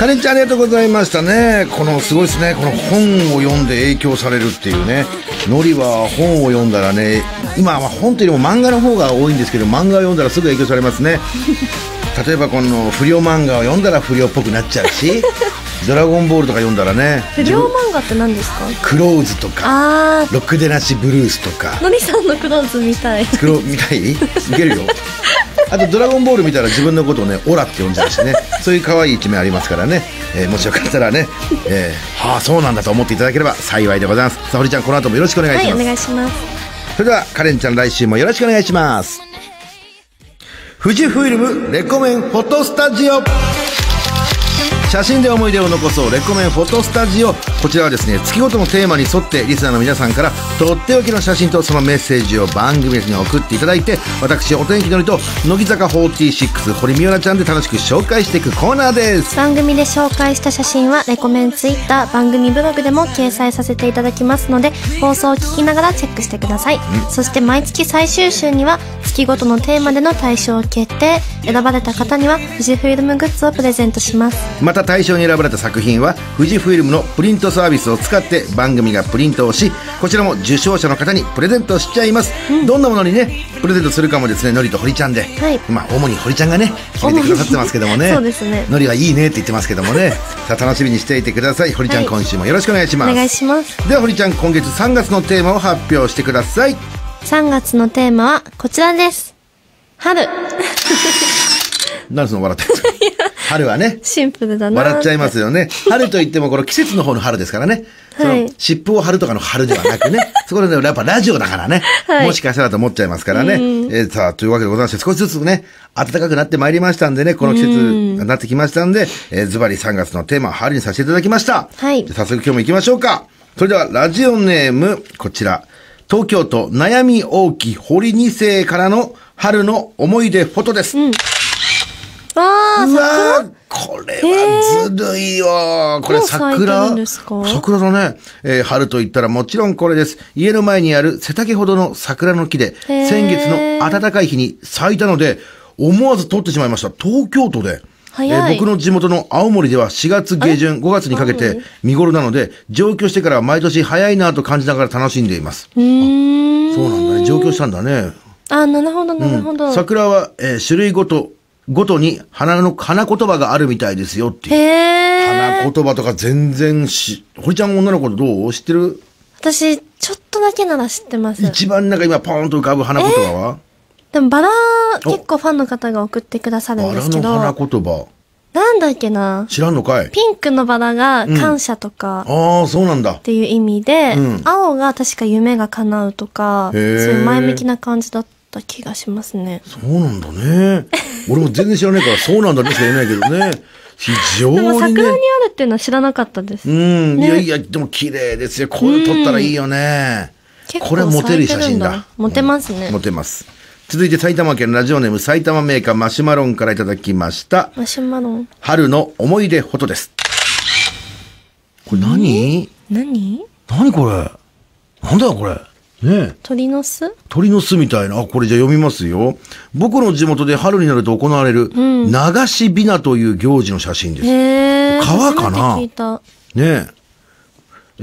カレンちゃんありがとうございましたね。このすごいですね。この本を読んで影響されるっていうね。ノリは本を読んだらね、今は本というよりも漫画の方が多いんですけど、漫画を読んだらすぐ影響されますね。例えばこの不良漫画を読んだら不良っぽくなっちゃうし、ドラゴンボールとか読んだらね、不良漫画って何ですか？クローズとか、あロックでなしブルースとかー、、のりさんのクローズみたいクロ見たい？いけるよ。あと、ドラゴンボール見たら自分のことをね、オラって呼んじゃうしね、そういう可愛い一面ありますからね、えーもしよかったらね、えーはあ、そうなんだと思っていただければ幸いでございます。さあ、堀ちゃん、この後もよろしくお願いはいおします。願いしますそれでは、カレンちゃん、来週もよろしくお願いします。富士フイルムレコメンフォトスタジオ写真で思い出を残そうレコメンフォトスタジオこちらはですね月ごとのテーマに沿ってリスナーの皆さんからとっておきの写真とそのメッセージを番組に送っていただいて私お天気のりと乃木坂46堀美央奈ちゃんで楽しく紹介していくコーナーです。番組で紹介した写真はレコメンツイッター番組ブログでも掲載させていただきますので放送を聞きながらチェックしてください、そして毎月最終週には月ごとのテーマでの対象決定。選ばれた方には富士フイルムグッズをプレゼントします。また対象に選ばれた作品は富士フイルムのプリントサービスを使って番組がプリントをしこちらも受賞者の方にプレゼントしちゃいます、どんなものにねプレゼントするかもですねのりと堀ちゃんで、はい。まあ主に堀ちゃんがね決めてくださってますけどもね。そうですね。のりはいいねって言ってますけどもね。さあ楽しみにしていてください。堀ちゃん、はい。今週もよろしくお願いします。お願いします。では堀ちゃん今月3月のテーマを発表してください。3月のテーマはこちらです。春 何その笑ってるんですか春はねシンプルだな笑っちゃいますよね。春といってもこの季節の方の春ですからね。そはいの湿布を貼るとかの春ではなくね。そこでねやっぱラジオだからね。はいもしかしたらと思っちゃいますからね。えーさあ、というわけでございまして、少しずつね、暖かくなってまいりましたんでね、この季節になってきましたんで、えーズバリ3月のテーマは春にさせていただきました。はい早速今日も行きましょうか。それではラジオネーム、こちら。東京都悩み大き堀二世からの春の思い出フォトです。わあうわーこれはずるいよ。これ桜？桜だね。えー春と言ったらもちろんこれです。家の前にある背丈ほどの桜の木で、先月の暖かい日に咲いたので、思わず撮ってしまいました。東京都で。早い僕の地元の青森では4月下旬、5月にかけて見頃なので、上京してからは毎年早いなと感じながら楽しんでいます。うーんそうなんだね。上京したんだね。あなるほどなるほど、桜は、えー種類ごと、ごとに花の、花言葉があるみたいですよっていう。花言葉とか全然し、堀ちゃん女の子どう知ってる？私ちょっとだけなら知ってます。一番なんか今ポーンと浮かぶ花言葉は、でもバラ結構ファンの方が送ってくださるんバラですけど。の花言葉。なんだっけな。知らんのかい？ピンクのバラが感謝とか。ああ、そうなんだ。っ。ていう意味で、うん。青が確か夢が叶うとかそういう前向きな感じだった気がしますねそうなんだね。俺も全然知らないから、そうなんだねしか言えないけどね。非常でも桜にね。にあるっていうのは知らなかったです、うん、ねいやいや、でも綺麗ですよ。こういうの撮ったらいいよね。結構これモテる写真だ。モテますね、モテます。続いて埼玉県ラジオネーム埼玉メーカーマシュマロンからいただきました。マシュマロン春の思い出フォトです。これ何？何？何これ？なんだよこれ？ねえ。鳥の巣？鳥の巣みたいな。あ、これじゃあ読みますよ。僕の地元で春になると行われる、流しびなという行事の写真です。ねへえ川かな？初めて聞いたえ。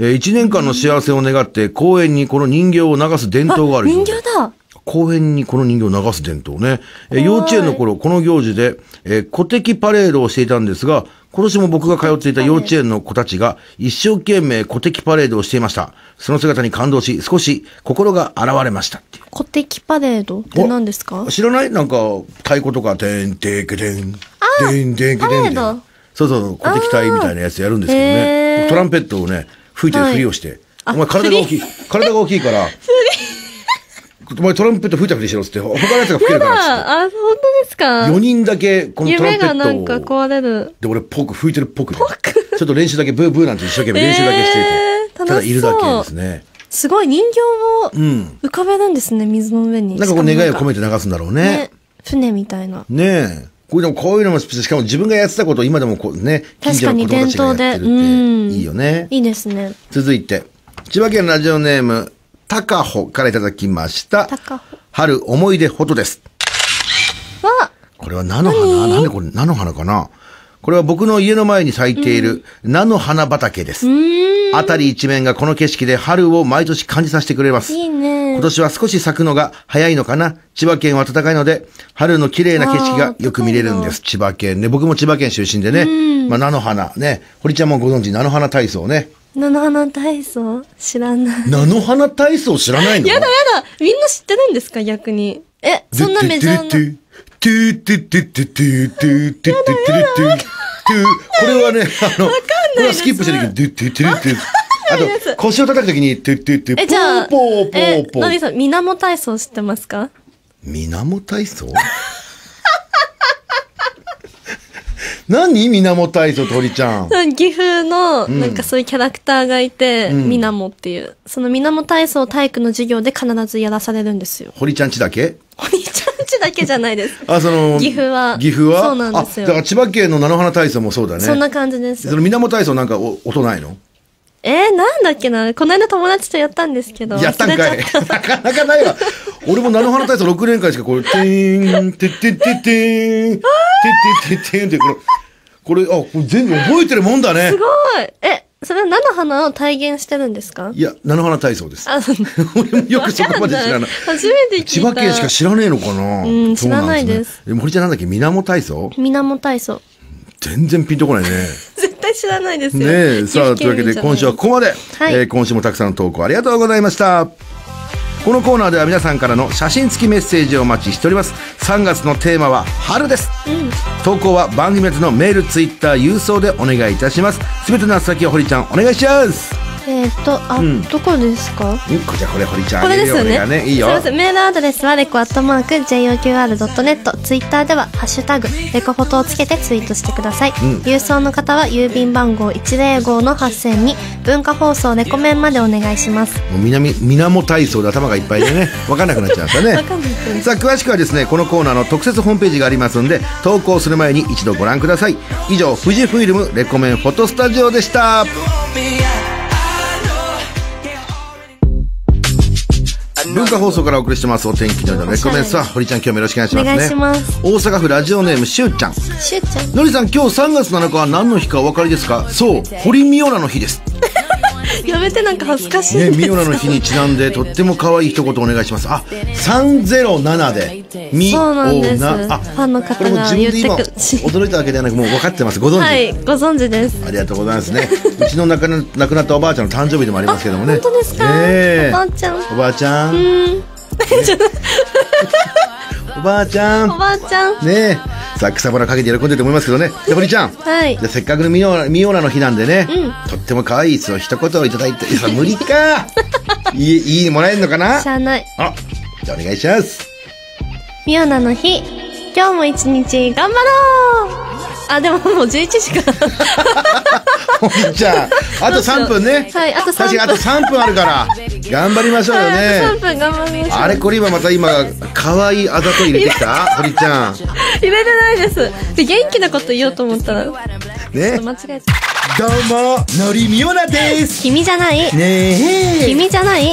えー一年間の幸せを願って公園にこの人形を流す伝統がある人形だ公園にこの人形を流す伝統ね。えー幼稚園の頃、この行事で、えー古敵パレードをしていたんですが、今年も僕が通っていた幼稚園の子たちが一生懸命古敵パレードをしていました。その姿に感動し、少し心が現れましたっていう。古敵パレード？って何ですか？知らない？なんか、太鼓とか、てんてけてん、てんてけてん。そうそう、古敵隊みたいなやつやるんですけどへね。ートランペットをね、吹いてるふりをして。はいお前体が大きい。体が大きいから。お前トランペット吹いたふりしろっつって、他のやつが吹けるからっつって。あ、本当ですか？4人だけこのトラン夢ペッがなんかトを。壊れる。で、俺、ポーク吹いてるっぽくね。ちょっと練習だけ、ブーブーなんて一生懸命練習だけしていて。えーただいるだけですね。すごい人形をうん。浮かべるんですね、水の上に。なんかこう願いを込めてて流すんだろうねね。。船みたいな。ねえ。これでもこういうのも、しかも自分がやってたことを今でもこうね、確かに伝統でいいよね。いいですね。続いて、千葉県ラジオネーム、たかほからいただきました。春思い出フォトです。わこれは菜の花？なんでこれ菜の花かな？これは僕の家の前に咲いている菜の花畑です。あたり一面がこの景色で春を毎年感じさせてくれます。いいね今。年は少し咲くのが早いのかな千葉県は暖かいので、春の綺麗な景色がよく見れるんです。千葉県ね。僕も千葉県出身でね。まあ、菜の花ね。堀ちゃんもご存知、菜の花体操ね。菜の花体操知らない。菜の花体操知らないの？やだやだみんな知ってるんですか？逆に。え、そんなメジャーな。トゥトゥトゥトゥトゥトゥトゥトゥトゥトゥトゥこれはね、あの、これはスキップしてるけど、トゥトゥトゥトゥあと、腰を叩くときに、トゥトゥトゥ、え、じゃあ、ポーポえーポ、ーのりさん、みなも体操知ってますかみなも体操何みなも体操と堀ちゃん。岐阜の、なんかそういうキャラクターがいて、みなもっていう。そのみなも体操を体育の授業で必ずやらされるんですよ。堀ちゃんちだけ？お兄ちゃんちだけじゃないです。あ、その、岐阜は岐阜は？そうなんですよあ、だから千葉県の菜の花体操もそうだね。そんな感じですそ。のみなも体操なんかお音ないの？えー、なんだっけな？この間友達とやったんですけど。やったんかい。なかなかないわ。俺も菜の花体操6年間しかこれ、てーん、てってってってーん、てってってってーんって、これ、これ、あ、これ全部覚えてるもんだねす。ごいえ、それは菜の花を体現してるんですか？いや、菜の花体操です。あ、俺もよくそこまで知らない。初めて聞いた。千葉県しか知らねえのかな？うん知らないですね。でも堀ちゃんなんだっけ？みなも体操？みなも体操。全然ピンとこないね。絶対知らないですよ。ねえ、さあ、というわけで今週はここまで。はいえー今週もたくさんの投稿ありがとうございました。このコーナーでは皆さんからの写真付きメッセージをお待ちしております。3月のテーマは春です。投稿は番組別のメール、ツイッター、郵送でお願いいたします。すべての宛先は堀ちゃんお願いします。えっ、と、あ、んどこですか？じゃあこれ堀ちゃんこれですよね。ね。いいよ。メールアドレスはレコアットマーク JOQR.net。ツイッターではハッシュタグレコフォトをつけてツイートしてください。郵送の方は郵便番号105の8000に文化放送レコメンまでお願いします。もう南、みなも体操で頭がいっぱいでね、わかんなくなっちゃいましたね。わかんないですさあ、詳しくはですね、このコーナーの特設ホームページがありますんで、投稿する前に一度ご覧ください。以上、富士フイルムレコメンフォトスタジオでした。文化放送からお送りしてますお天気のレコメンさあ、堀ちゃん今日もよろしくお願いしますね。お願いします大阪府ラジオネームしゅうちゃん。しゅうちゃん。のりさん今日3月7日は何の日かお分かりですか？そう、堀美央奈の日です。やめてなんか恥ずかしいね。ミオラの日にちなんで、とっても可愛い一言お願いします。あ、307で、ミオそうなんですナ。あ、ファンの方がこれも自分で今、言ってく驚いたわけではなく、もう分かってます。ご存知？はい、ご存知です。ありがとうございますね。うちの亡くな亡くなったおばあちゃんの誕生日でもありますけどもね。本当ですか、ええおばあちゃん。おばあちゃん。おばあちゃん。おばあちゃん。ねえ。さあ、草花かけて喜んでると思いますけどね。で、堀ちゃん。はいじゃあせっかくのミオラミオラの日なんでね、とっても可愛いそう一言をいただいて、いや、無理か。いい、いいにもらえるのかな？しゃあない。あ、じゃあお願いします。ミオナの日、今日も一日頑張ろうあ、でももう11時か。じゃあ、あと3分ね。はいあと3分確かにあと3分あるから、頑張りましょうよはい、あねと。3分頑張りましょう。あれこれ今また今、可愛いあざと入れてきた？堀ちゃん。入れてないです。で、元気なこと言おうと思ったら、ねと。間違えた。どうも、のりみおなです。君じゃない。ねえ。君じゃない。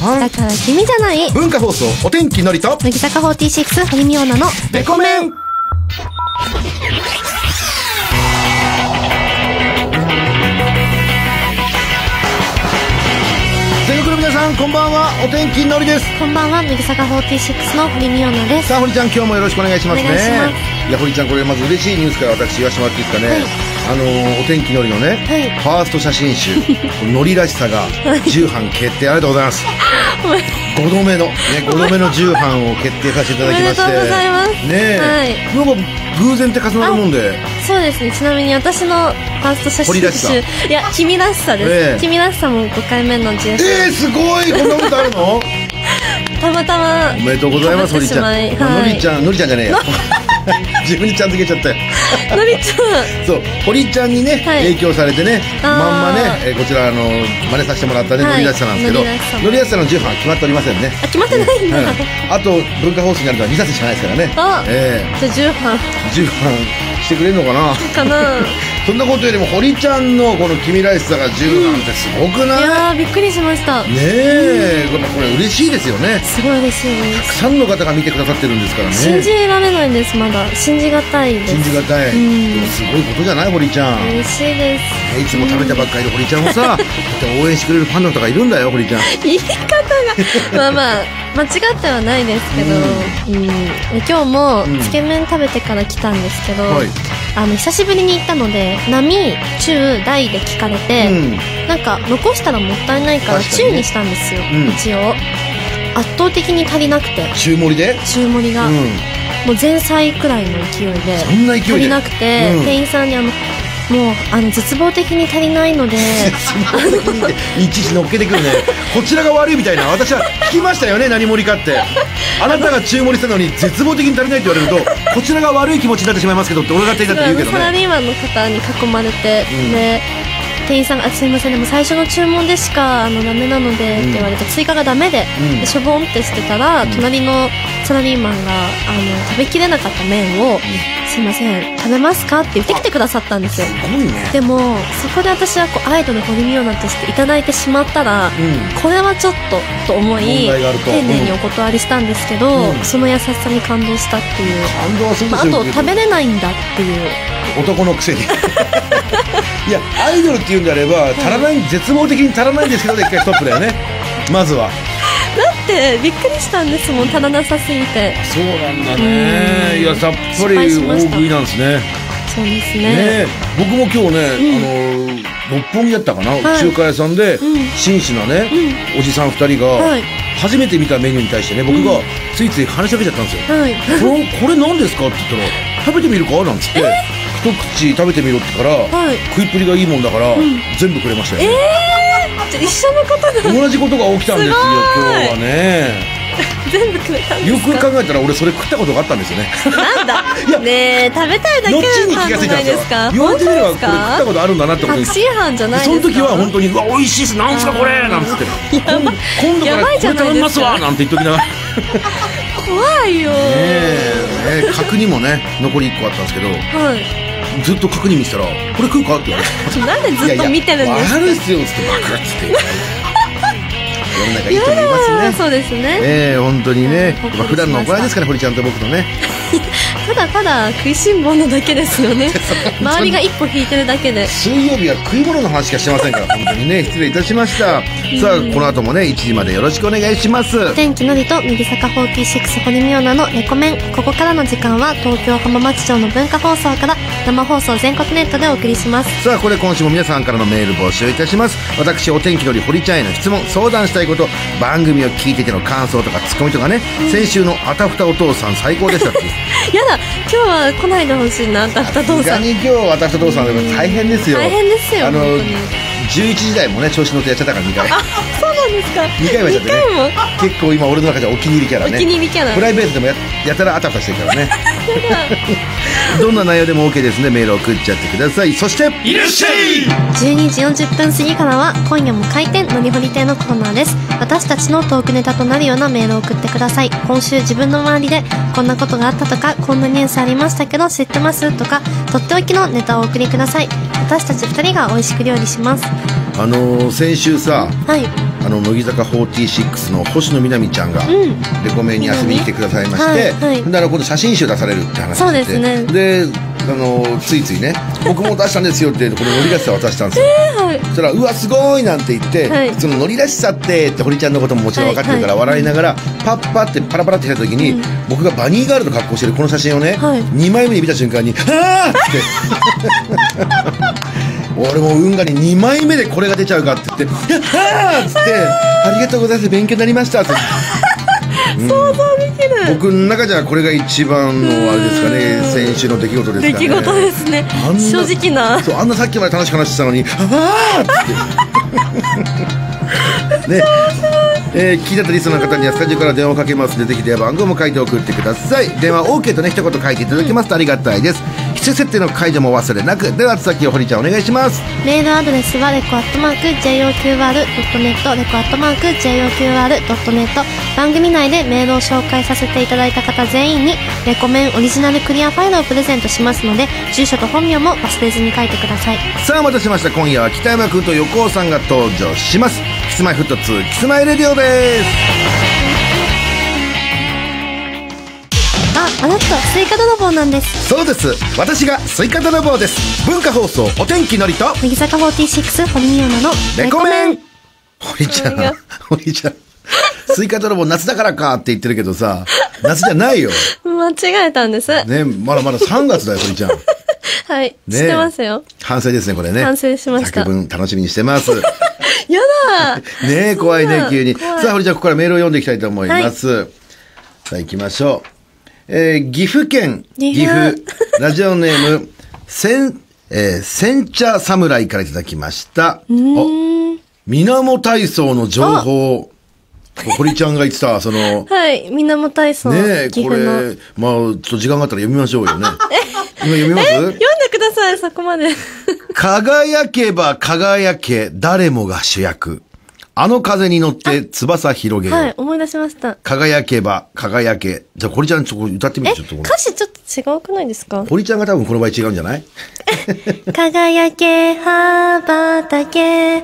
パンだから君じゃない。文化放送、お天気のりと、乃木坂46、堀美央奈のレコメン。さん、こんばんは。お天気のりです。こんばんは、乃木坂46の堀美央奈です。さあ、堀ちゃん、今日もよろしくお願いしますね。いや、堀ちゃん、これまず嬉しいニュースから私言わせてもらっていいですかね。あのーお天気のりのね、はいファースト写真集、のりらしさが重版決定、ありがとうございます。5度目の、ね、5度目の重版を決定させていただきまして。おめでとうございますねえ、なんか偶然って重なるもんで。そうですね。ちなみに私のファースト写真集。いや、君らしさです。ええ君らしさも5回目の自由えー、すごいこんなことあるの？たまたまお、めでとうございます、被って堀ちゃん。はいのりちゃん、のりちゃんじゃねえよ。自分にちゃん付けちゃったよ。のりちゃそう、堀ちゃんにね、はい影響されてね、あーまんまね、えーこちら、あの、真似させてもらったね、はいのりらしさなんですけど、のりらしさものりらしさの重版は決まっておりませんね。ん。あ、決まってないんだ。うんあと、文化放送になるのは2冊しかないですからね。あえじゃあ10版え重版してくれるのかな？かなそんなことよりも堀ちゃんのこの君らしさが10なんてすごくない、いやーびっくりしました。ねえ、やっぱこれ嬉しいですよね。すごい嬉しいでたくさんの方が見てくださってるんですからね。す信じられないですまだ。信じがたいです。信じがたい、うん。でもすごいことじゃない堀ちゃん、ね嬉しいです。いつも食べたばっかりで堀ちゃんをさ だって応援してくれるファンの方がいるんだよ堀ちゃん。言い方が。まあまあ間違ってはないですけど、うん。今日もうんつけ麺食べてから来たんですけど、はい。あの久しぶりに行ったので波中大で聞かれて、うん。なんか残したらもったいないから中にしたんですよ、うん。一応。圧倒的に足りなくて。中盛りで？中盛りが、うん。もう前菜くらいの勢いで？足りなくて、うん。店員さんにあのもうあの絶望的に足りないのでその時いちいち乗っけてくるね。こちらが悪いみたいな。私は聞きましたよね何盛りかって。あなたが中盛りしたのに絶望的に足りないって言われるとこちらが悪い気持ちになってしまいますけどって俺が手だって言うけどサラねリーマンの方に囲まれて、うん。で店員さんがあ「すいませんでも最初の注文でしかあのダメなので」って言われて、追加がダメで,、うん。でしょぼんってしてたら、うん。隣のサラリーマンがあの食べきれなかった麺を「すいません食べますか?」って言ってきてくださったんですよ。でもそこで私はこうアイドル堀美央奈としていただいてしまったら、うん。これはちょっとと思い丁寧にお断りしたんですけど、うん。その優しさに感動したっていう、感動はするでまあ、あと食べれないんだっていう。男のくせに いやアイドルっていうんであれば足らない絶望的に足らないんですけどで一回ストップだよね。まずは。だってびっくりしたんですもん足らなさすぎて。そうなんだうん。いやさっぱり大食いなんですね。そうですね。ねえ。僕も今日ね、あの六本木だったかな、はい。中華屋さんで、ん。紳士なね、おじさん2人が、はい。初めて見たメニューに対してね僕がついつい話しかけちゃったんですよ、はい。これこれ何ですか？って言ったら食べてみるか？なんつって一口食べてみろってから、はい。食いっぷりがいいもんだから、全部くれましたよね、じゃあ一緒のことが同じことが起きたんですよ今日はね。全部くれたんでよくすか考えたら俺それ食ったことがあったんですよね。なんだ？いやねえ食べたいだけ後に気がついたんですか言われてみればこれ食ったことあるんだなってことに確信犯じゃないですか？その時は本当に「うわ美味しいっすなんすかこれ」なんつって 今今度からこれ頼みますわなんて言っときながら。ね怖いよえねえ角煮もね残り1個あったんですけど。はいずっと角煮見てたら「これ食うか?」って言われて。なんでずっと見てるんですか？いやいっすよ」っつってバクッつって世の中いい人もいますね。そうですね。ええ本当にね、はいまあ普段の行いですから堀ちゃんと僕とねただただ食いしん坊なだけですよね。周りが一歩引いてるだけで。水曜日は食い物の話しかしてませんから本当にね 失礼いたしました。さあこの後もね1時までよろしくお願いします。天気のりと乃木坂46堀美央奈のレコメン。ここからの時間は東京浜松町の文化放送から生放送全国ネットでお送りします。さあこれ今週も皆さんからのメール募集いたします。私お天気のり堀ちゃんへの質問相談したいこと番組を聞いてての感想とかツッコミとかね、先週のあたふたお父さん最高でしたって やだ今日は来ないでほしいなたった父さん。に今日私と父さんでも大変ですよ。大変ですよあの本当に。11時台もね調子乗ってやっちゃったから2回。そうですか？2回はやっちゃってね結構今俺の中ではお気に入りキャラね。お気に入りキャラ。プライベートでもややたらあたふたしてるからね。どんな内容でも OK ですね。メールを送っちゃってください。そしていらっしゃい！12時40分過ぎからは今夜も開店のりほり亭のコーナーです。私たちのトークネタとなるようなメールを送ってください。今週自分の周りでこんなことがあったとかこんなニュースありましたけど知ってますとかとっておきのネタをお送りください。私たち2人が美味しく料理します。あのー先週さはいあの乃木坂46の星野みなみちゃんがうん。レコメンに遊びに来てくださいまして、はいはい。であの今度写真集出されるって話になってですね。であのついついね 僕も出したんですよってこの乗りらしさ渡したんですよ。はい。そしたら「うわすごい!」なんて言って、はい。その乗りらしさってって堀ちゃんのことももちろん分かってるからはい。笑いながら、パッパってパラパラって来た時に、僕がバニーガールの格好してるこの写真をね、はい。2枚目に見た瞬間に「ああ!」って 俺も運河に2枚目でこれが出ちゃうかって言って「ああ!」っつって「ありがとうございます勉強になりました」って。想像できる。僕の中じゃこれが一番のあれですかね先週の出来事ですかね。出来事ですね。正直な。そうあんなさっきまで楽しく話してたのに「ああ!」って。ねえー、聞いたリスナーの方にはスタジオから電話をかけますのでぜひ電話番号も書いて送ってください。電話 OK とね一言書いていただきますとありがたいです。機種設定の解除も忘れなくでは先を堀ちゃんお願いします。メールアドレスはレコアットマーク JOQR.net レコアットマーク JOQR.net 番組内でメールを紹介させていただいた方全員にレコメンオリジナルクリアファイルをプレゼントしますので住所と本名も忘れずに書いてください。さあお待たせしました。今夜は北山君と横尾さんが登場します Kis-My-Ft2キスマイレディオです。ああなたスイカ泥棒なんです。そうです。私がスイカ泥棒です。文化放送オテンキのりと。乃木坂46堀美央奈のレコメン。堀ちゃん堀ちゃん。スイカ泥棒夏だからかって言ってるけどさ夏じゃないよ。間違えたんです、ねまだまだ3月だよ堀ちゃんはい、ね知ってますよ。反省ですねこれね。反省しました。作文楽しみにしてます。やだー。ねえ、怖いね、急に。さあ、堀ちゃん、ここからメールを読んでいきたいと思います。さあ、行きましょう。えー、岐阜県、岐岐阜。阜、ラジオネーム、せん、えー、煎茶侍からいただきました。お、水面体操の情報。堀ちゃんが言ってた、その、はい水面体操ねえ、これ、まあ、ちょっと時間があったら読みましょうよね。今読みます？読んでくださいそこまで 輝けば輝け、誰もが主役。あの風に乗って翼広げよう。はい思い出しました輝けば輝け。じゃあ、堀ちゃん、ちょっと歌ってみえて、ちょっと。歌詞ちょっと違うくないですか？堀ちゃんが多分この場合違うんじゃない？輝け羽ばたけ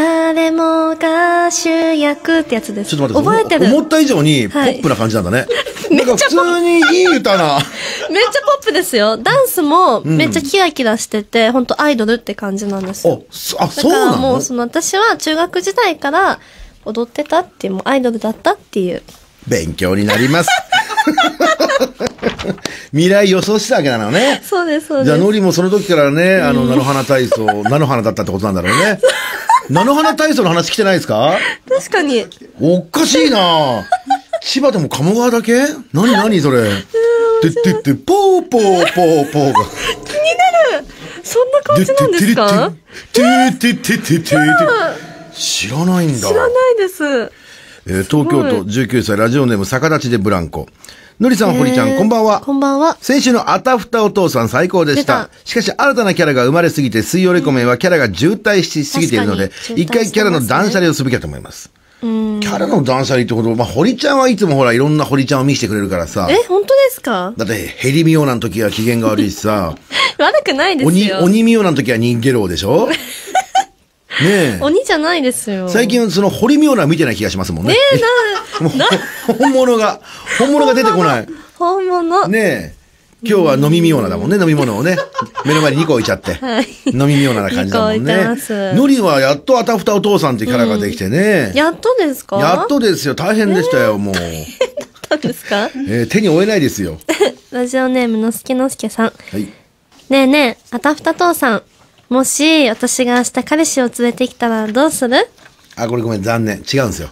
誰もが主役ってやつです。ちょっと待って、覚えてる？思った以上にポはい。ップな感じなんだね。なんか普通にいい歌な。めっちゃポップですよ。ダンスもめっちゃキラキラしてて、本当アイドルって感じなんですよ。あ、そあだからもうその私は中学時代から踊ってたっていうもうアイドルだったっていう。勉強になります。未来予想したわけなのね。そうですそうじゃあ、ですノリもその時からね、あの、菜の花体操、菜の花だったってことなんだろうね。菜の花体操の話来てないですか？確かにおっかしいな千葉でも鴨川だけ？何何それ？てってって、ぽーぽーぽーぽーが。そんな感じなんですか？ててててててて知らないんだ。知らないですえー東京都19歳ラジオネーム逆立ちでブランコ。のりさん、堀ちゃん、こんばんは。こんばんは。先週のあたふたお父さん最高でした。出。しかし新たなキャラが生まれすぎて水曜レコメンはキャラが渋滞しすぎているので、一回キャラの断捨離をすべきだと思います。キャラの断捨離ってこと、まあ、堀ちゃんはいつもほらいろんな堀ちゃんを見せてくれるからさ。え本当ですか？だってヘリミオナの時は機嫌が悪いしさ、悪くないです鬼、よ。鬼ミオナの時は人ゲロウでしょ？ねえ。鬼じゃないですよ最近その堀ミオナ見てない気がしますもんね。もう 本物が、本物が出てこない。本物ねえ。今日は飲みミオナだもんね、飲み物をね。目の前に2個置いちゃって。はい飲みミオナな感じだもんね。のりはやっとあたふたお父さんってキャラができてね。やっとですか？やっとですよ。大変でしたよ、もう。なんですか？えー手に負えないですよ。ラジオネームのすけのすけさんはい。ねえねえあたふた父さんもし私が明日彼氏を連れてきたらどうする？あ、これごめん、残念。違うんですよ。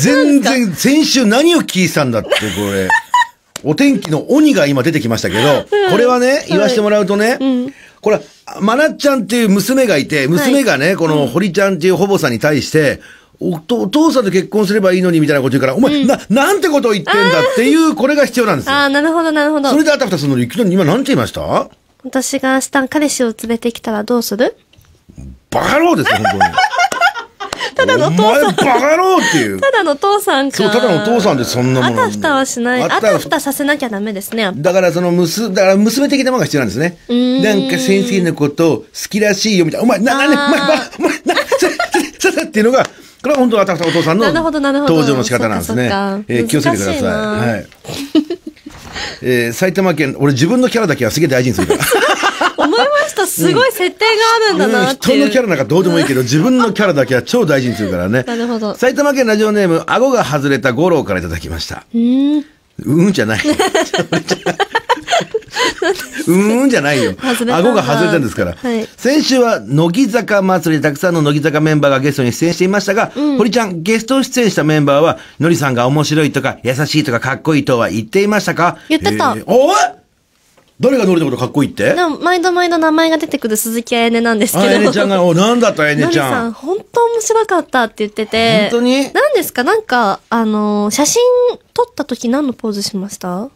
全然、先週何を聞いてたんだって、これ。お天気の鬼が今出てきましたけど、これはね、言わしてもらうとね、これ、まなっちゃんっていう娘がいて、娘がね、この堀ちゃんっていうほぼさんに対して、お父さんと結婚すればいいのにみたいなこと言うから、お前、な、なんてことを言ってんだっていう、これが必要なんですよ。ああなるほどなるほど。それであたふたするのに、昨日今なんて言いました？私が明日彼氏を連れてきたらどうする？バカ野郎ですよ、本当に。ただのお父さんお前バカ野郎っていう。ただの父さんかそう、ただのお父さんでそんなもの。あたふたはしない。あたふたさせなきゃダメですね。だからその娘、だから娘的なものが必要なんですね。なんか先生のこと好きらしいよみたいな。お前、な、な、な、お前、ばお前、な、さ、さ、っていうのが、これは本当はたふたお父さんの登場の仕方なんですね。えー気をつけてください。はい。えー埼玉県、俺自分のキャラだけはすげえ大事にするから。思いました。すごい設定があるんだなっていう。人のキャラなんかどうでもいいけど、自分のキャラだけは超大事にするからね。なるほど埼玉県ラジオネーム、顎が外れた五郎からいただきました。うーん。うんじゃない。うんじゃないよ。顎が外れたんですから。はい先週は乃木坂祭りでたくさんの乃木坂メンバーがゲストに出演していましたが、堀ちゃん、ゲスト出演したメンバーは、のりさんが面白いとか、優しいとか、かっこいいとは言っていましたか？言ってたえーおい誰がノリのことかっこいいって？でも、毎度毎度名前が出てくる鈴木あやねなんですけど。あやねちゃんが、お、なんだったあやねちゃん？さん、本当面白かったって言ってて。本当に？何ですか？なんか、あのー写真撮った時何のポーズしました？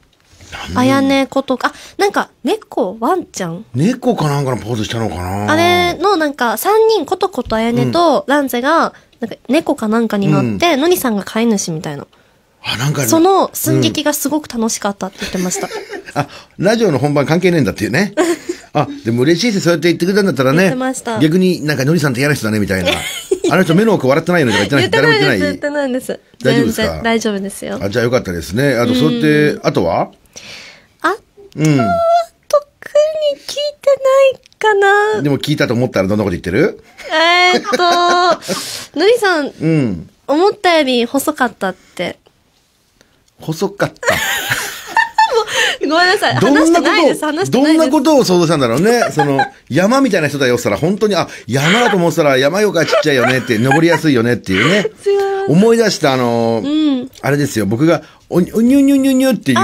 あやねことか、あ、なんか、猫、ワンちゃん？猫かなんかのポーズしたのかな？あれのなんか、三人、ことことあやねとランゼが、なんか猫かなんかに乗って、のりさんが飼い主みたいな。あ、なんか、その寸劇がすごく楽しかったって言ってました。あ、ラジオの本番関係ねえんだっていうね。あ、でも嬉しいです。そうやって言ってくれたんだったら言っねてました。逆になんかのりさんって嫌な人だねみたいな。あの人目の奥笑ってないよねとか言ってない？誰も言ってない？言ってないです。大丈夫ですか？全然大丈夫ですよ。あ、じゃあよかったですね。あと、そうやって、あとは？あ、うん。特に聞いてないかな。でも聞いたと思ったらどんなこと言ってる？えーっと、のりさん、うん。思ったより細かったって。細かった。ごめんなさい。ど話しんなてないです。ことを、話してないです。どんなことを想像したんだろうね。その、山みたいな人だよって言ったら、本当に、あ、山だと思ってたら山よかちっちゃいよねって、登りやすいよねっていうね。違思い出した、あの、んあれですよ、僕が、お、おにゅにゅにゅにゅっていう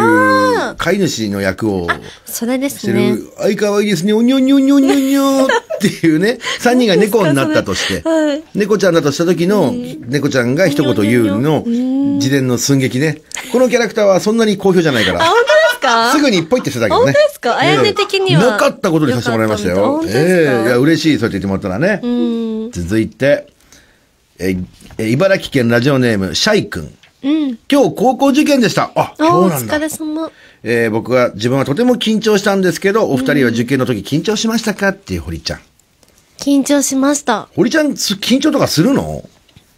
飼い主の役をそれでしてすね。る、あいかわいいですね、おにゅにゅにゅにゅにゅっていうね、三人が猫になったとして、はい。猫ちゃんだとした時の、猫ちゃんが一言言うの、自伝の寸劇ね。このキャラクターはそんなに好評じゃないかあ、ら。本当ですか？すぐにポイってしてたけどね。本当ですか？あやね的にはなかったことにさせてもらいましたよ。ええいや、嬉しい、そうやって言ってもらったらね。うん。続いて、ええ茨城県ラジオネーム、シャイ君。うん。今日高校受験でした。あ、お今日なんだ疲。れ様。えー僕は、自分はとても緊張したんですけど、お二人は受験の時緊張しましたか？っていう堀ちゃん。緊張しました。堀ちゃん、す緊張とかするの？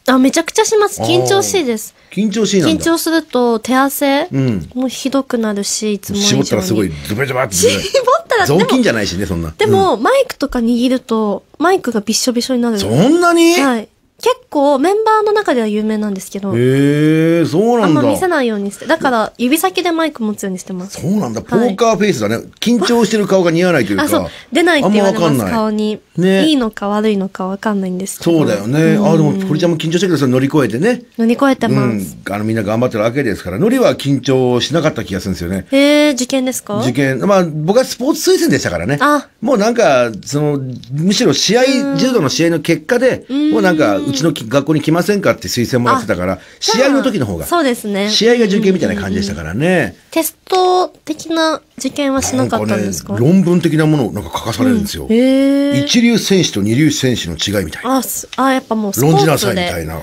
あ、めちゃくちゃします。緊張しいです。緊張しいなんだ。緊張すると手汗うんもうひどくなるし、いつも以上に。絞ったらすごい、ズバズバって。絞ったら、で雑も、巾じゃないしね、そんな。でも、マイクとか握ると、マイクがびっしょびしょになる。そんなに？へはい。結構、メンバーの中では有名なんですけど、え、そうなんだ。あんま見せないようにして。だから、指先でマイク持つようにしてます。そうなんだ。ポーカーフェイスだね。緊張してる顔が似合わないというか。あ、そう。出ないって言われます、あんまわかんない。顔に。ねいいのか悪いのかわかんないんですけど。そうだよね。あ、でも、堀ちゃんも緊張したけど、それ乗り越えてね。乗り越えてうます。ん。あの、みんな頑張ってるわけですから、ノリは緊張しなかった気がするんですよね。へえ、受験ですか？受験、まあ、僕はスポーツ推薦でしたからね。あもうなんか、その、むしろ試合、柔道の試合の結果で、もうなんか、うちのき学校に来ませんかって推薦もらってたから、試合の時の方が、そうですね。試合が受験みたいな感じでしたからね。テスト的な受験はしなかったんですか？論文的なものをなんか書かされるんですよ。一流選手と二流選手の違いみたいな。あ、すあ、やっぱもうスポーツで。論じなさいみたいな。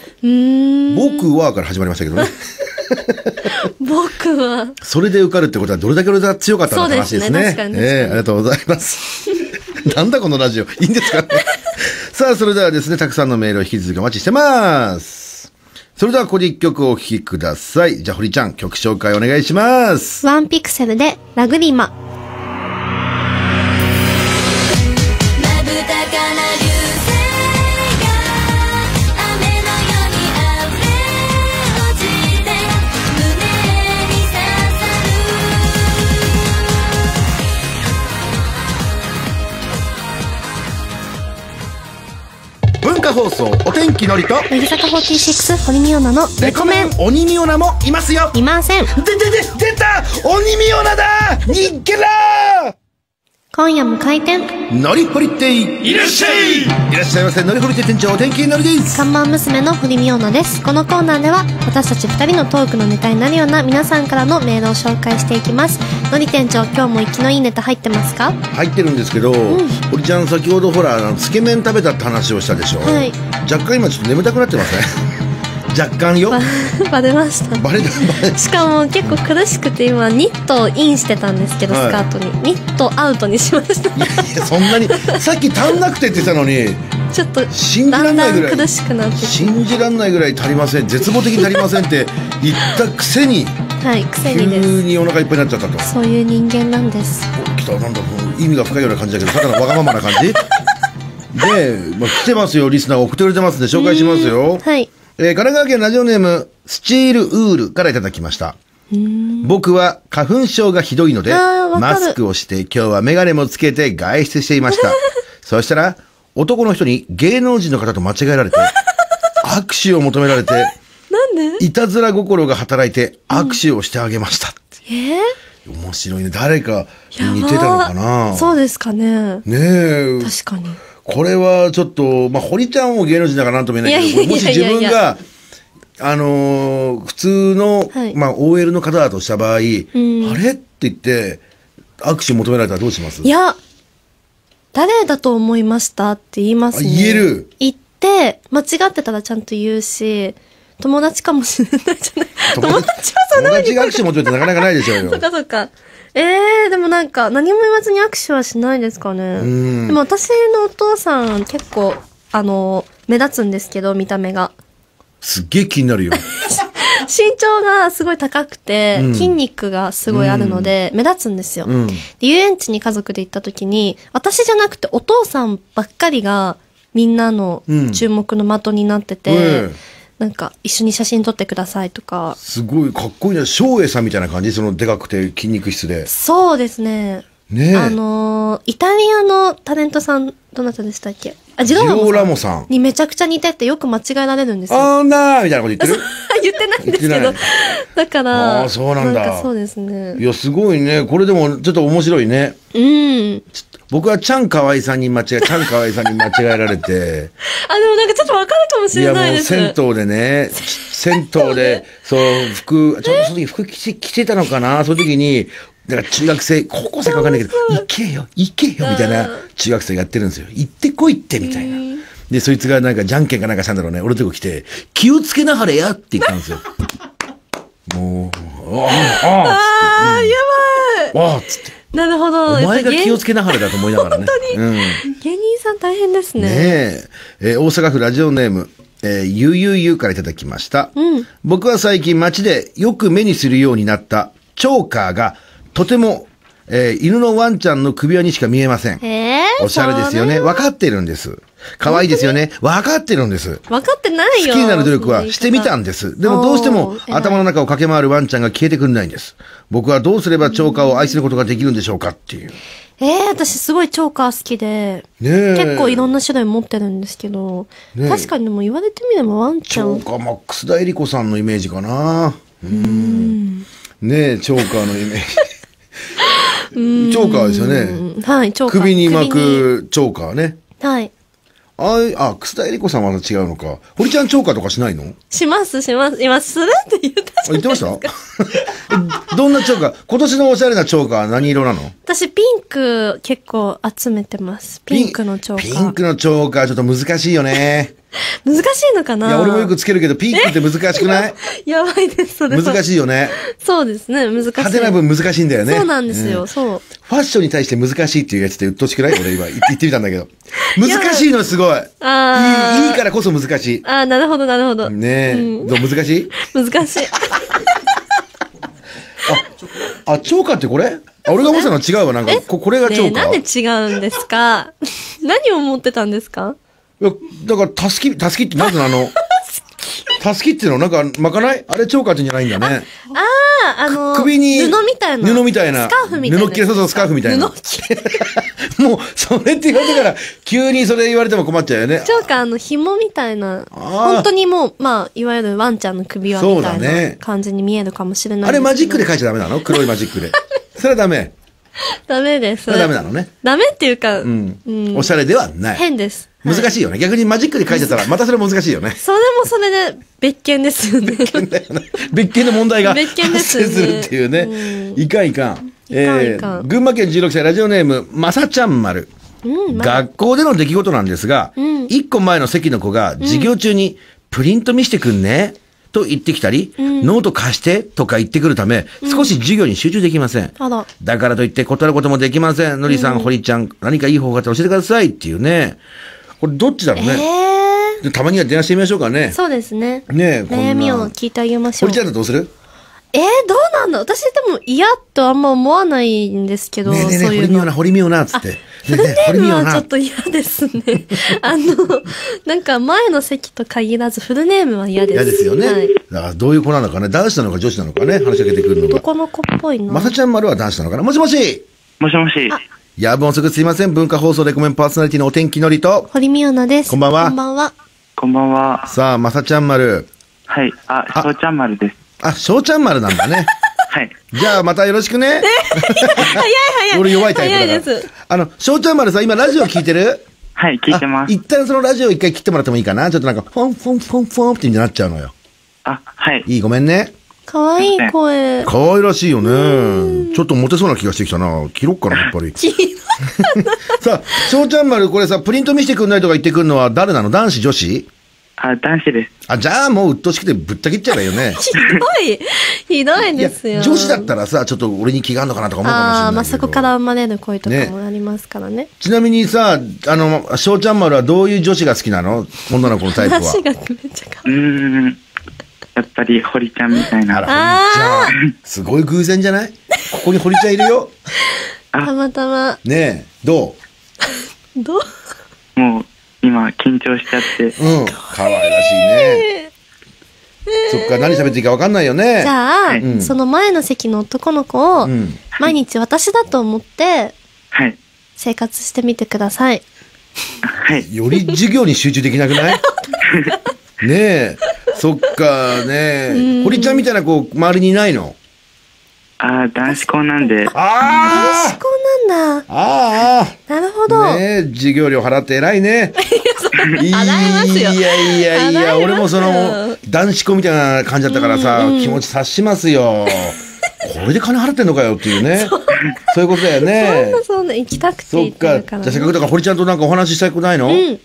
僕はから始まりましたけどね。僕は。それで受かるってことはどれだけ俺が強かったのか話ですね。そうですね確かにええありがとうございます。なんだこのラジオ。いいんですかね。さあ、それではですね、たくさんのメールを引き続きお待ちしてます。それではここで一曲お聴きください。じゃあ、堀ちゃん、曲紹介お願いします。ワンピクセルでラグリマ。放送、お天気のりと、乃木坂46、堀美央奈のレコメン。鬼ミオナもいますよ。いません。で、で、で、出た鬼ミオナだニッケラ今夜も開店。ーのりほり亭いらっしゃいいらっしゃいませ、のりほり亭店長、お天気のりです。看板娘の堀美央奈です。このコーナーでは、私たち二人のトークのネタになるような皆さんからのメールを紹介していきます。のり店長、今日も生きのいいネタ入ってますか？入ってるんですけど、堀ちゃん先ほどほら、あのつけ麺食べたって話をしたでしょはい若干今ちょっと眠たくなってますね。若干よ。ば バレました。バレた、バレしかも結構苦しくて今、ニットをインしてたんですけど、はいスカートに。ニットアウトにしました。いや、そんなに、さっき足んなくてって言ってたのに、ちょっと、信じらだんないぐらい苦しくなって。信じらんないぐらい足りません、絶望的に足りませんって 言ったくせに、はい、癖急にです。にお腹いっぱいになっちゃったと。そういう人間なんです。お来た、なんだ、もう意味が深いような感じだけど、ただのわがままな感じで、まあ、来てますよ、リスナー送ってくれてますんで、紹介しますよ。はい。えー神奈川県ラジオネーム、スチールウールからいただきました。僕は花粉症がひどいので、マスクをして今日はメガネもつけて外出していました。そしたら、男の人に芸能人の方と間違えられて、握手を求められて、なんで？いたずら心が働いて握手をしてあげました。えー？面白いね。誰かに似てたのかな？そうですかね。ねえ。確かに。これはちょっと、まあ、堀ちゃんも芸能人だからなんとも言えないけど、もし自分が、あのー普通の、はいまあ、OL の方だとした場合、んあれって言って、握手求められたらどうします？いや、誰だと思いましたって言いますね。あ言える言って、間違ってたらちゃんと言うし、友達かもしれないじゃない。友達はそんな友達が握手求めてなかなかないでしょうよ そっ。かそっか。ええー、でもなんか何も言わずに握手はしないですかね。んでも私のお父さん結構、あの、目立つんですけど、見た目が。すっげえ気になるよ。身長がすごい高くて、うん筋肉がすごいあるので、目立つんですよ。うん。で遊園地に家族で行った時に、私じゃなくてお父さんばっかりがみんなのうん注目の的になってて、ええなんか一緒に写真撮ってくださいとか。すごいかっこいいな。翔英さんみたいな感じ？そのでかくて筋肉質で。そうですね。ねえ。あのーイタリアのタレントさん、どなたでしたっけ？あ、ジローラモモさん。にめちゃくちゃ似ててよく間違えられるんですよ。あーなーみたいなこと言ってる？言ってないんですけど。だから、あーそうなんだかそうですねい。や、すごいね。これでもちょっと面白いね。うん。僕はチャンカワイさんに間違え、チャンカワイさんに間違えられて、あ、でもなんかちょっとわかるかもしいやもれないうです。銭湯でね、銭湯で、そう、服、ちょっとその時服着て、着てたのかな？その時に、だから中学生、高校生かわかんないけど、行けよ、行けよ、みたいな中学生がやってるんですよ。行ってこいって、みたいな。で、そいつがなんかじゃんけんかなんかしたんだろうね。俺のとこ来て、気をつけなはれやって言ったんですよ。もう、ああ、ああ、やばい。ああ、つって。なるほど。お前が気をつけけなはれだと思いながらね。うん。芸人さん大変ですね。ねええー大阪府ラジオネーム、えー、ゆうゆうゆうからいただきました。うん僕は最近街でよく目にするようになったチョーカーがとても、えー犬のワンちゃんの首輪にしか見えません。えー、おしゃれですよね。わかってるんです。可愛いですよね。わかってるんです。分かってないよ。好きになる努力はしてみたんです。でもどうしても頭の中を駆け回るワンちゃんが消えてくれないんです。僕はどうすればチョーカーを愛することができるんでしょうかっていう。えー、私すごいチョーカー好きで、ねえ結構いろんな種類持ってるんですけど、ねえ確かにでも言われてみればワンちゃん。チョーカー、マックスダエリコさんのイメージかな。うん。ねえ、チョーカーのイメージ。チョーカーですよね。うんはい、チョーカー。首に巻。くチョーカーね。はい。あいあ、楠田絵理子さんは違うのか。堀ちゃんチョーカーとかしないの？します、します。今、するって言ったじゃん。あ言ってました？どんなチョーカー？今年のおしゃれなチョーカーは何色なの？私、ピンク結構集めてます。ピンクのチョーカー。ピンクのチョーカーちょっと難しいよね。難しいのかな？いや、俺もよくつけるけど、ピンクって難しくない？やばいです、それは。難しいよね。そうですね、難しい。派手な分難しいんだよね。そうなんですよ、うそう。ファッションに対して難しいっていうやつって鬱陶しくない？俺今 言ってみたんだけど。難しいのすごい。あーいい、からこそ難しい。ああ、なるほど、なるほど。ねえ。うんどう難しい？難しい。あ、チョーカーってこれ？あ、俺が思ってたのは違うわ。なんか、ここれがチョーカー。ねえなんで違うんですか？何を思ってたんですか？いや、だから、たすき、たすきってなんであの、たすきっていうのなんか、巻かない？あれチョーカーって言うんじゃないんだね。ああ、あの、首に、布みたいな。布みたいな。スカーフみたいな。布着れそうそう、スカーフみたいな。布着れもう、それって言われてから、急にそれ言われても困っちゃうよね。チョーカーあの紐みたいな、本当にもう、まあ、いわゆるワンちゃんの首輪みたいな感じに見えるかもしれないあれマジックで書書いちゃダメなの？黒いマジックで。それはダメ。ダメです。それはダメなのね。ダメっていうか、うん。うんおしゃれではない。変です。難しいよね。逆にマジックで書いちゃったら、またそれ難しいよね。それもそれで別件ですよね。別件の問題が別件ですよね発生するっていうね。いかんいかん。いかんいかん群馬県16歳ラジオネーム、まさちゃん丸。うん、まあ、学校での出来事なんですが、ん一個前の席の子が授業中にプリント見してくんね、と言ってきたり、ノート貸してとか言ってくるため、少し授業に集中できません。あら。だからといって断ることもできません。のりさん、堀ちゃん、何かいい方法があったら教えてくださいっていうね。これどっちだろうえね。えでたまには電話してみましょうかねー。。そうですね。ね悩みを聞いてあげましょう堀ち。ゃんだとどうするえー、どうなんだ私でも嫌とあんま思わないんですけど、ねえねえねえ、そういうの。堀美央な、堀美央な、つって。フルネームはちょなっ。と嫌ですね。あの、なんか前の席と限らずフルネームは嫌です。嫌ですよね。はい。だからどういう子なのかね。男子なのか女子なのかね。話しかけてくるのが。男の子っぽいな。まさちゃん丸は男子なのかな。もしもしもしもし。夜分遅くすいません。文化放送レコメンパーソナリティのお天気のりと。堀美央奈です。こんばんはこんばんは。こんばんは。さあ、まさちゃん丸。はい。あ、あしょうちゃん丸です。あ、しょうちゃん丸なんだね。はい。じゃあまたよろしくね。早い早い。俺弱いタイプだから。早いです。あの、翔ちゃん丸さん、今ラジオ聞いてる？はい、聞いてます。あ一旦そのラジオ一回切ってもらってもいいかな？ちょっとなんか、フォンフォンフォンフォンってなっちゃうのよ。あ、はい。いい、ごめんね。かわいい声。可愛らしいよね。ちょっとモテそうな気がしてきたな。切ろっかな、やっぱり。さあ、翔ちゃん丸、これさ、プリント見せてくんないとか言ってくるのは誰なの？男子女子？あ、男子です。あ、じゃあもう鬱陶しくてぶった切っちゃえばいいよね。ひどい。ひどいですよ。女子だったらさ、ちょっと俺に気があるのかなとか思うかもしれないけど。ああ、まあ、そこから生まれる恋とかもありますからね。ちなみにさ、あの、翔ちゃん丸はどういう女子が好きなの？女の子のタイプは。話がめっちゃかうーん。やっぱり、堀ちゃんみたいな。あら、堀ちゃん。すごい偶然じゃない？ここに堀ちゃんいるよ。たまたま。ねえ、ど どう？もう、今、緊張しちゃって。ううん。可愛らしいね。そっか、何喋っていいか分かんないよね。じゃあ、うんその前の席の男の子を、うん毎日私だと思ってはい。生活してみてください。はい。より授業に集中できなくない？ねえ。そっか、ねえ。堀ちゃんみたいな子、周りにいないの？あー男子校なんで、あ男子校なんだ。ああなるほど。あねえ、授業料払って偉いね。い払いますよいやいやいや、俺もその、男子校みたいな感じだったからさ、気持ち察しますよ。これで金払ってんのかよっていうね。そういうことだよそんねな。そんな行きたくてそっか。じゃあせっかくだから堀ちゃんとなんかお話ししたくないの？うん。え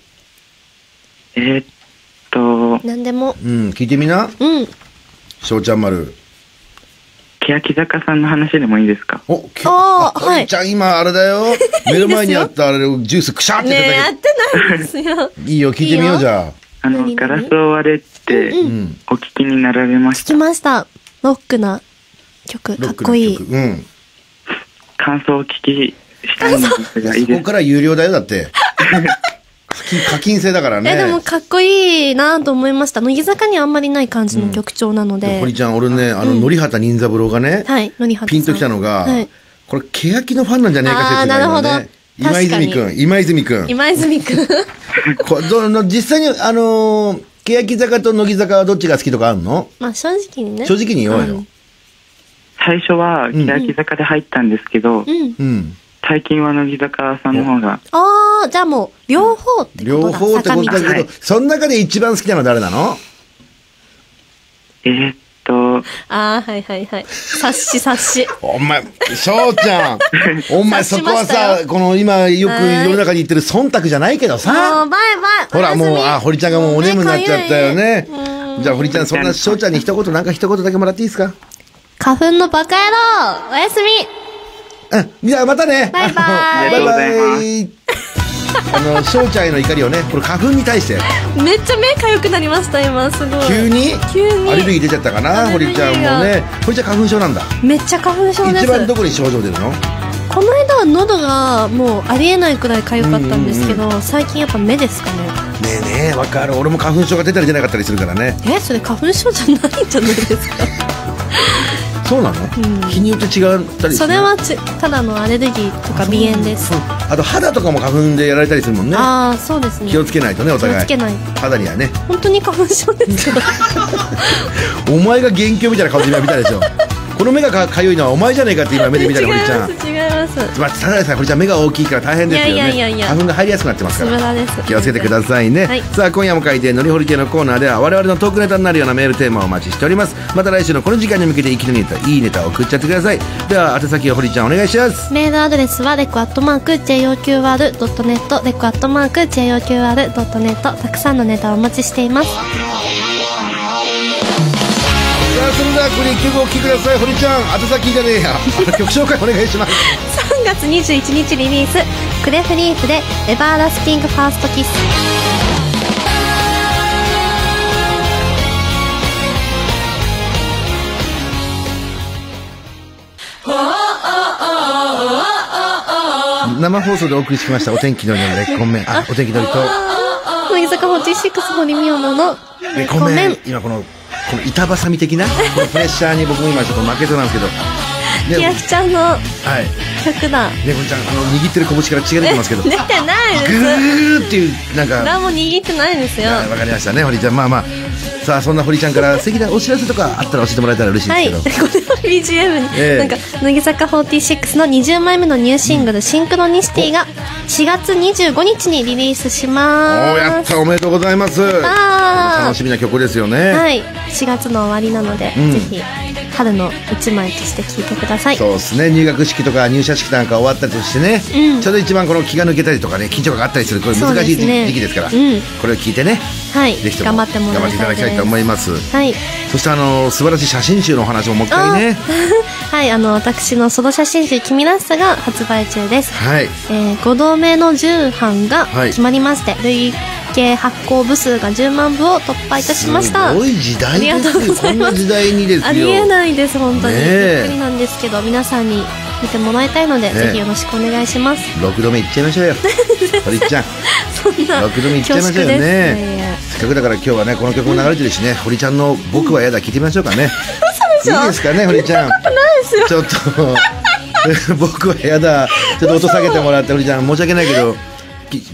ーっと、なんでも。うん、聞いてみな。うん。翔ちゃん丸。欅坂さんの話でもいいですか？お、きあー堀ちゃん今あれだ よ。目の前にあったあれをジュースくしゃってねえ、やっやってないですよ。いいよ、聞いてみようじゃあの、何々ガラスを割れって、んお聞きになられまし聞きた。ました。ロックな曲、あ。かっこいいうん。感想をお聞きしたいんですが、いいですか？そこから有料だよ、だって。課金制だからね。え、でもかっこいいなと思いました。乃木坂にはあんまりない感じの曲調なので。堀ちゃん、俺ね、あの、森畑任三郎がね、はい、のりはピンときたのが、はい。これ、欅のファンなんじゃねえか説があるほど今ね。今泉くん、今泉くん。今泉くん。こどの実際に、あのー、欅坂と乃木坂はどっちが好きとかあるの？まあ正直にね。正直に言おうよん。最初は欅坂で入ったんですけど、うん。うん。最近は乃木坂さんの方が、ああ、じゃあもう、両方ってことだ。両方ってことだけど、その中で一番好きなのは誰なの？えーっと、ああ、はいはいはい。察し察し。お前、翔ちゃん。お前そこはさ、この今よく世の中に言ってる忖度じゃないけどあさ。あ、バイバイ。ほらもう、あ、堀ちゃんがもうお眠になっちゃったよね。じゃあ堀ちゃん、そんな翔ちゃんに一言、なんか一言だけもらっていいですか？花粉のバカ野郎おやすみうん。じゃあまたね。バイバイ あのバイバイ。あの、翔ちゃんへの怒りをね、これ花粉に対して、めっちゃ目かゆくなりました、今、すごい。急に、急にアレルギー出ちゃったかな、堀ちゃんもね。堀ちゃん花粉症なんだ。めっちゃ花粉症です。一番どこに症状出るの？この間は喉がもうありえないくらい痒かったんですけど、最近やっぱ目ですかね。ねえねえ、わかる。俺も花粉症が出たり出なかったりするからね。え、それ花粉症じゃないんじゃないですか？そうなの、日によって違ったりする？それはちただのアレルギーとか鼻炎です。あと肌とかも花粉でやられたりするもんね。ああ、そうですね。気をつけないとね、お互い。気をつけない肌にはね。本当に花粉症ですよ。お前が元凶みたいな顔で今見たでしょ。この目がかかゆいのはお前じゃねえかって今目で見たら堀ちゃん。ます、まあ、ただでさえ堀ちゃん目が大きいから大変ですよね。いやいやいやいや。花粉が入りやすくなってますつから。気をつけてくださいね、はい。さあ今夜も書いてのりほり系のコーナーでは我々のトークネタになるようなメールテーマをお待ちしております。また来週のこの時間に向けて生きるネタいいネタを送っちゃってください。では宛先を堀ちゃんお願いします。メールアドレスはレコアットマーク JOQR.net レコアットマーク JOQR.net たくさんのネタをお待ちしています。さあそれではこれ一曲お聴きください。堀ちゃん宛先じゃねえや。曲紹介お願いします 3月21日リリースクレフリーフでエバーラスティングファーストキス。生放送でお送りしましたお天気のりのレッコンメンあお天気のりと。乃木坂46森美央のレッコンメン今このこの板挟み的なこのプレッシャーに僕も今ちょっと負けそうなんですけど。ひやねきちゃんのはい曲だ。ねこんちゃんあの握ってる拳から血が出てますけど。出てないグです。ーっていうなんか。何も握ってないですよ。はいわかりましたね堀ちゃん。まあまあ。さあそんな堀ちゃんから素敵なお知らせとかあったら教えてもらえたら嬉しいはい、ですこけど、れの BGM に、ええ。なんか乃木坂46の20枚目のニューシングル「シンクロニシティ」が4月25日にリリースしおます。ーやったおめでとうございます。楽しみな曲ですよね、はい。4月の終わりなので、ん。ぜひ春の一枚として聴いてください。そうですね。入学式とか入社式なんか終わったとしてね、うん。ちょうど一番この気が抜けたりとかね緊張感があったりするこれ難しい時期ですからうん。これを聞いてねはい。ぜひとも頑張ってもらい頑張っていただきたいと思います。はい。そしてあの素晴らしい写真集のお話ももう一回ね。はい。あの私のソロ写真集「君らしさ」が発売中です。はい。えー、5度目の重版がはい。決まりまして、累計発行部数が10万部を突破いたしました。すごい時代ですこんな時代にですよありえないです本当に、ねえびっくりなんですけど皆さんに見てもらいたいので、ねえ。ぜひよろしくお願いします。6度目いっちゃいましょうよ。堀ちゃん。そんな6度目いっちゃいましょうよね。やせっかくだから今日はねこの曲も流れてるしね堀ちゃんの「僕はやだ」聞いてみましょうかねいいですかね堀ちゃん。ちょっと。僕はやだ。ちょっと音下げてもらって堀ちゃん。申し訳ないけど。き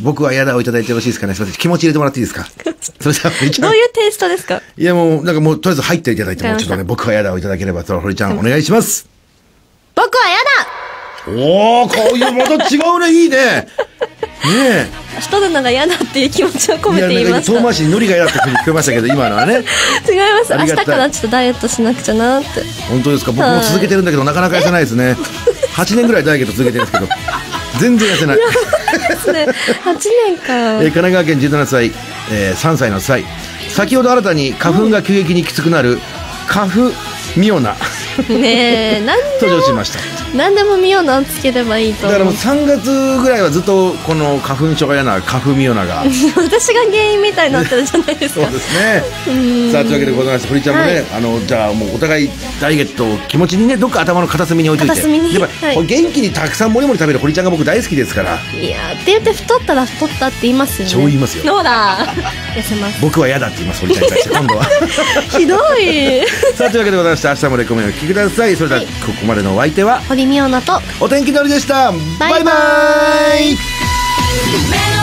僕はやだをいただいてよろしいですかね？すみません。気持ち入れてもらっていいですか？それじゃあどういうテイストですか？いやもうなんかもうとりあえず入っていただいてもうちょっとね僕はやだをいただければと堀ちゃんお願いします。僕はやおおこういうまた違うねいいね。ねえ。だ太るのが嫌だっていう気持ちを込めて言いまし遠回しにノリが嫌だって聞こえましたけど今のはね。違います。明日からちょっとダイエットしなくちゃなって。本当ですか？僕も続けてるんだけどなかなか痩せないですね。8年ぐらいダイエット続けてるんですけど全然痩せない、ですね。8年かえー神奈川県17歳、えー3歳の際先ほど新たに花粉が急激にきつくなる花粉ミオナ。ねえ何で 登場しました。何でも見ようなつければいいとだからもう思う3月ぐらいはずっとこの花粉症が嫌な花粉ミオナが。私が原因みたいになってるじゃないですそうかですね。さあというわけでございまして堀ちゃんもね、はい。あのじゃあもうお互いダイエットを気持ちにねどっか頭の片隅に置いといて。片隅にやっぱ、はい。元気にたくさんもりもり食べる堀ちゃんが僕大好きですから。いやーって言って太ったら太ったって言いますよね。そう言いますよ。ほら 痩せます。僕は嫌だって言います堀ちゃんに対して。今度は。ひどい。さあというわけでございまして明日もレコメンをきください。それでは、はい、ここまでのお相手は堀美央奈とお天気のりでした。バイバイ。